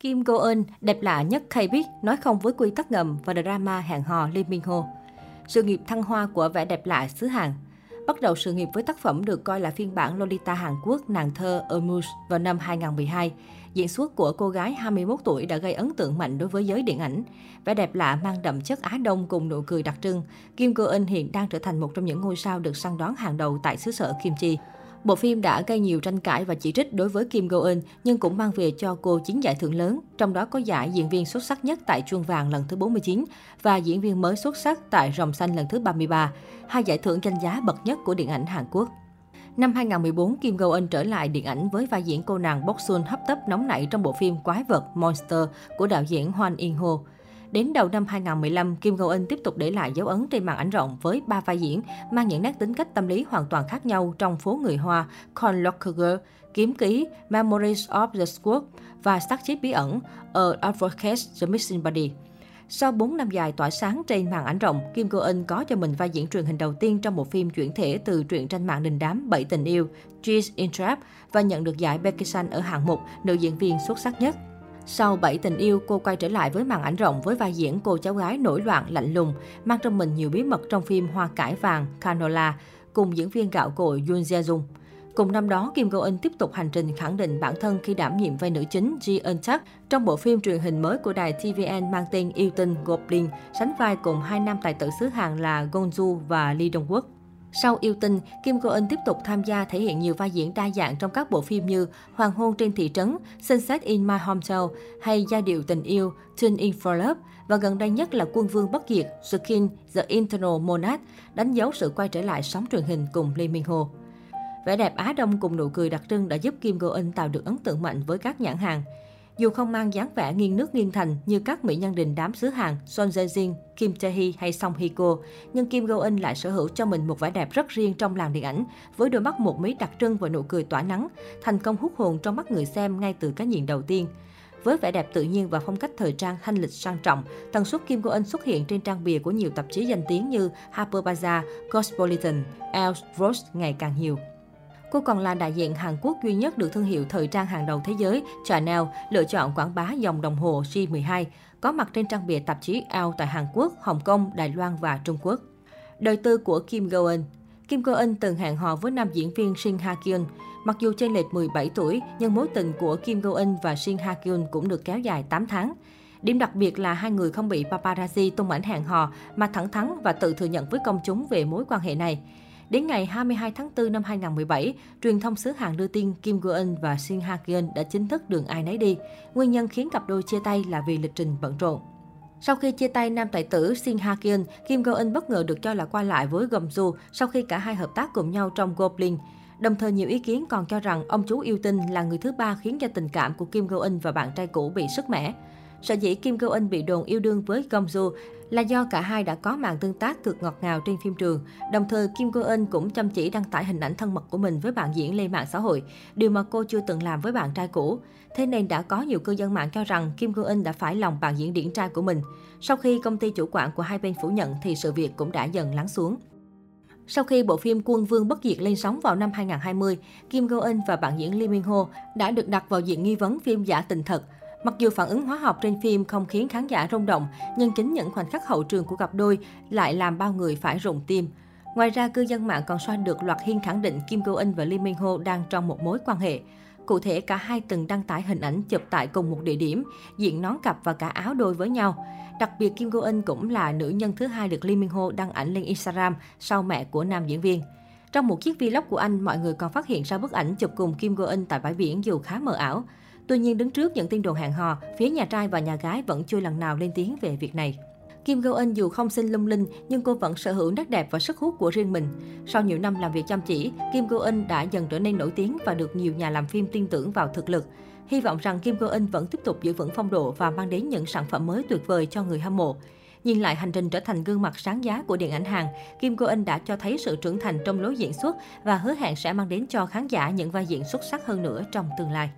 Kim Go Eun, đẹp lạ nhất K-pop, nói không với quy tắc ngầm và drama hẹn hò Lee Min Ho. Sự nghiệp thăng hoa của vẻ đẹp lạ xứ Hàn. Bắt đầu sự nghiệp với tác phẩm được coi là phiên bản Lolita Hàn Quốc nàng thơ Emus vào năm 2012. Diễn xuất của cô gái 21 tuổi đã gây ấn tượng mạnh đối với giới điện ảnh. Vẻ đẹp lạ mang đậm chất Á Đông cùng nụ cười đặc trưng. Kim Go Eun hiện đang trở thành một trong những ngôi sao được săn đón hàng đầu tại xứ sở Kim Chi. Bộ phim đã gây nhiều tranh cãi và chỉ trích đối với Kim Go Eun, nhưng cũng mang về cho cô chín giải thưởng lớn, trong đó có giải diễn viên xuất sắc nhất tại Chuông Vàng lần thứ 49 và diễn viên mới xuất sắc tại Rồng Xanh lần thứ 33, hai giải thưởng danh giá bậc nhất của điện ảnh Hàn Quốc. Năm 2014, Kim Go Eun trở lại điện ảnh với vai diễn cô nàng Bok Sun hấp tấp nóng nảy trong bộ phim Quái vật Monster của đạo diễn Hoan In Ho. Đến đầu năm 2015, Kim Go Eun tiếp tục để lại dấu ấn trên màn ảnh rộng với ba vai diễn mang những nét tính cách tâm lý hoàn toàn khác nhau trong phố người Hoa, Con Locker Kiếm ký, Memories of the Squad và Sắc chết bí ẩn, A Advocate the Missing Body. Sau 4 năm dài tỏa sáng trên màn ảnh rộng, Kim Go Eun có cho mình vai diễn truyền hình đầu tiên trong một phim chuyển thể từ truyện tranh mạng đình đám Bảy tình yêu, Cheese in Trap và nhận được giải Becky ở hạng mục nữ diễn viên xuất sắc nhất. Sau 7 tình yêu, cô quay trở lại với màn ảnh rộng với vai diễn cô cháu gái nổi loạn lạnh lùng, mang trong mình nhiều bí mật trong phim Hoa cải vàng Canola cùng diễn viên gạo cội Yoon Jae Jung. Cùng năm đó, Kim Go Eun tiếp tục hành trình khẳng định bản thân khi đảm nhiệm vai nữ chính Ji Eun Chak trong bộ phim truyền hình mới của đài TVN mang tên Yêu tinh Goblin, sánh vai cùng hai nam tài tử xứ Hàn là Gong Ju và Lee Dong Wook. Sau yêu tinh, Kim Go Eun tiếp tục tham gia thể hiện nhiều vai diễn đa dạng trong các bộ phim như Hoàng hôn trên thị trấn, Sunset in My Hometown hay Giai điệu tình yêu, Tune in for Love và gần đây nhất là Quân vương bất diệt, Skin, The Internal Monad, đánh dấu sự quay trở lại sóng truyền hình cùng Lee Min Ho. Vẻ đẹp Á Đông cùng nụ cười đặc trưng đã giúp Kim Go Eun tạo được ấn tượng mạnh với các nhãn hàng. Dù không mang dáng vẻ nghiêng nước nghiêng thành như các mỹ nhân đình đám xứ Hàn Son Jae Jin, Kim Tae Hee hay Song Hye Kyo, nhưng Kim Go Eun lại sở hữu cho mình một vẻ đẹp rất riêng trong làng điện ảnh, với đôi mắt một mí đặc trưng và nụ cười tỏa nắng, thành công hút hồn trong mắt người xem ngay từ cái nhìn đầu tiên. Với vẻ đẹp tự nhiên và phong cách thời trang thanh lịch sang trọng, tần suất Kim Go Eun xuất hiện trên trang bìa của nhiều tạp chí danh tiếng như Harper Bazaar, Cosmopolitan, Elle, Rose ngày càng nhiều. Cô còn là đại diện Hàn Quốc duy nhất được thương hiệu thời trang hàng đầu thế giới Chanel lựa chọn quảng bá dòng đồng hồ G12, có mặt trên trang bìa tạp chí Elle tại Hàn Quốc, Hồng Kông, Đài Loan và Trung Quốc. Đời tư của Kim Go Eun Kim Go Eun từng hẹn hò với nam diễn viên Shin Ha Kyun. Mặc dù chênh lệch 17 tuổi, nhưng mối tình của Kim Go Eun và Shin Ha Kyun cũng được kéo dài 8 tháng. Điểm đặc biệt là hai người không bị paparazzi tung ảnh hẹn hò mà thẳng thắn và tự thừa nhận với công chúng về mối quan hệ này. Đến ngày 22 tháng 4 năm 2017, truyền thông xứ Hàn đưa tin Kim Go Eun và Shin Ha Kyun đã chính thức đường ai nấy đi. Nguyên nhân khiến cặp đôi chia tay là vì lịch trình bận rộn. Sau khi chia tay nam tài tử Shin Ha Kyun, Kim Go Eun bất ngờ được cho là qua lại với Gom Joo sau khi cả hai hợp tác cùng nhau trong Goblin. Đồng thời nhiều ý kiến còn cho rằng ông chú yêu tinh là người thứ ba khiến cho tình cảm của Kim Go Eun và bạn trai cũ bị sức mẻ. Sở dĩ Kim Go Eun bị đồn yêu đương với Gong Joo là do cả hai đã có màn tương tác cực ngọt ngào trên phim trường. Đồng thời, Kim Go Eun cũng chăm chỉ đăng tải hình ảnh thân mật của mình với bạn diễn lên mạng xã hội, điều mà cô chưa từng làm với bạn trai cũ. Thế nên đã có nhiều cư dân mạng cho rằng Kim Go Eun đã phải lòng bạn diễn điển trai của mình. Sau khi công ty chủ quản của hai bên phủ nhận thì sự việc cũng đã dần lắng xuống. Sau khi bộ phim Quân Vương Bất Diệt lên sóng vào năm 2020, Kim Go Eun và bạn diễn Lee Min Ho đã được đặt vào diện nghi vấn phim giả tình thật. Mặc dù phản ứng hóa học trên phim không khiến khán giả rung động, nhưng chính những khoảnh khắc hậu trường của cặp đôi lại làm bao người phải rụng tim. Ngoài ra, cư dân mạng còn soi được loạt hiên khẳng định Kim Go Eun và Lee Min Ho đang trong một mối quan hệ. Cụ thể, cả hai từng đăng tải hình ảnh chụp tại cùng một địa điểm, diện nón cặp và cả áo đôi với nhau. Đặc biệt, Kim Go Eun cũng là nữ nhân thứ hai được Lee Min Ho đăng ảnh lên Instagram sau mẹ của nam diễn viên. Trong một chiếc vlog của anh, mọi người còn phát hiện ra bức ảnh chụp cùng Kim Go Eun tại bãi biển dù khá mờ ảo. Tuy nhiên, đứng trước những tin đồn hẹn hò, phía nhà trai và nhà gái vẫn chưa lần nào lên tiếng về việc này. Kim Go Eun dù không xinh lung linh nhưng cô vẫn sở hữu nét đẹp và sức hút của riêng mình. Sau nhiều năm làm việc chăm chỉ, Kim Go Eun đã dần trở nên nổi tiếng và được nhiều nhà làm phim tin tưởng vào thực lực. Hy vọng rằng Kim Go Eun vẫn tiếp tục giữ vững phong độ và mang đến những sản phẩm mới tuyệt vời cho người hâm mộ. Nhìn lại hành trình trở thành gương mặt sáng giá của điện ảnh Hàn, Kim Go Eun đã cho thấy sự trưởng thành trong lối diễn xuất và hứa hẹn sẽ mang đến cho khán giả những vai diễn xuất sắc hơn nữa trong tương lai.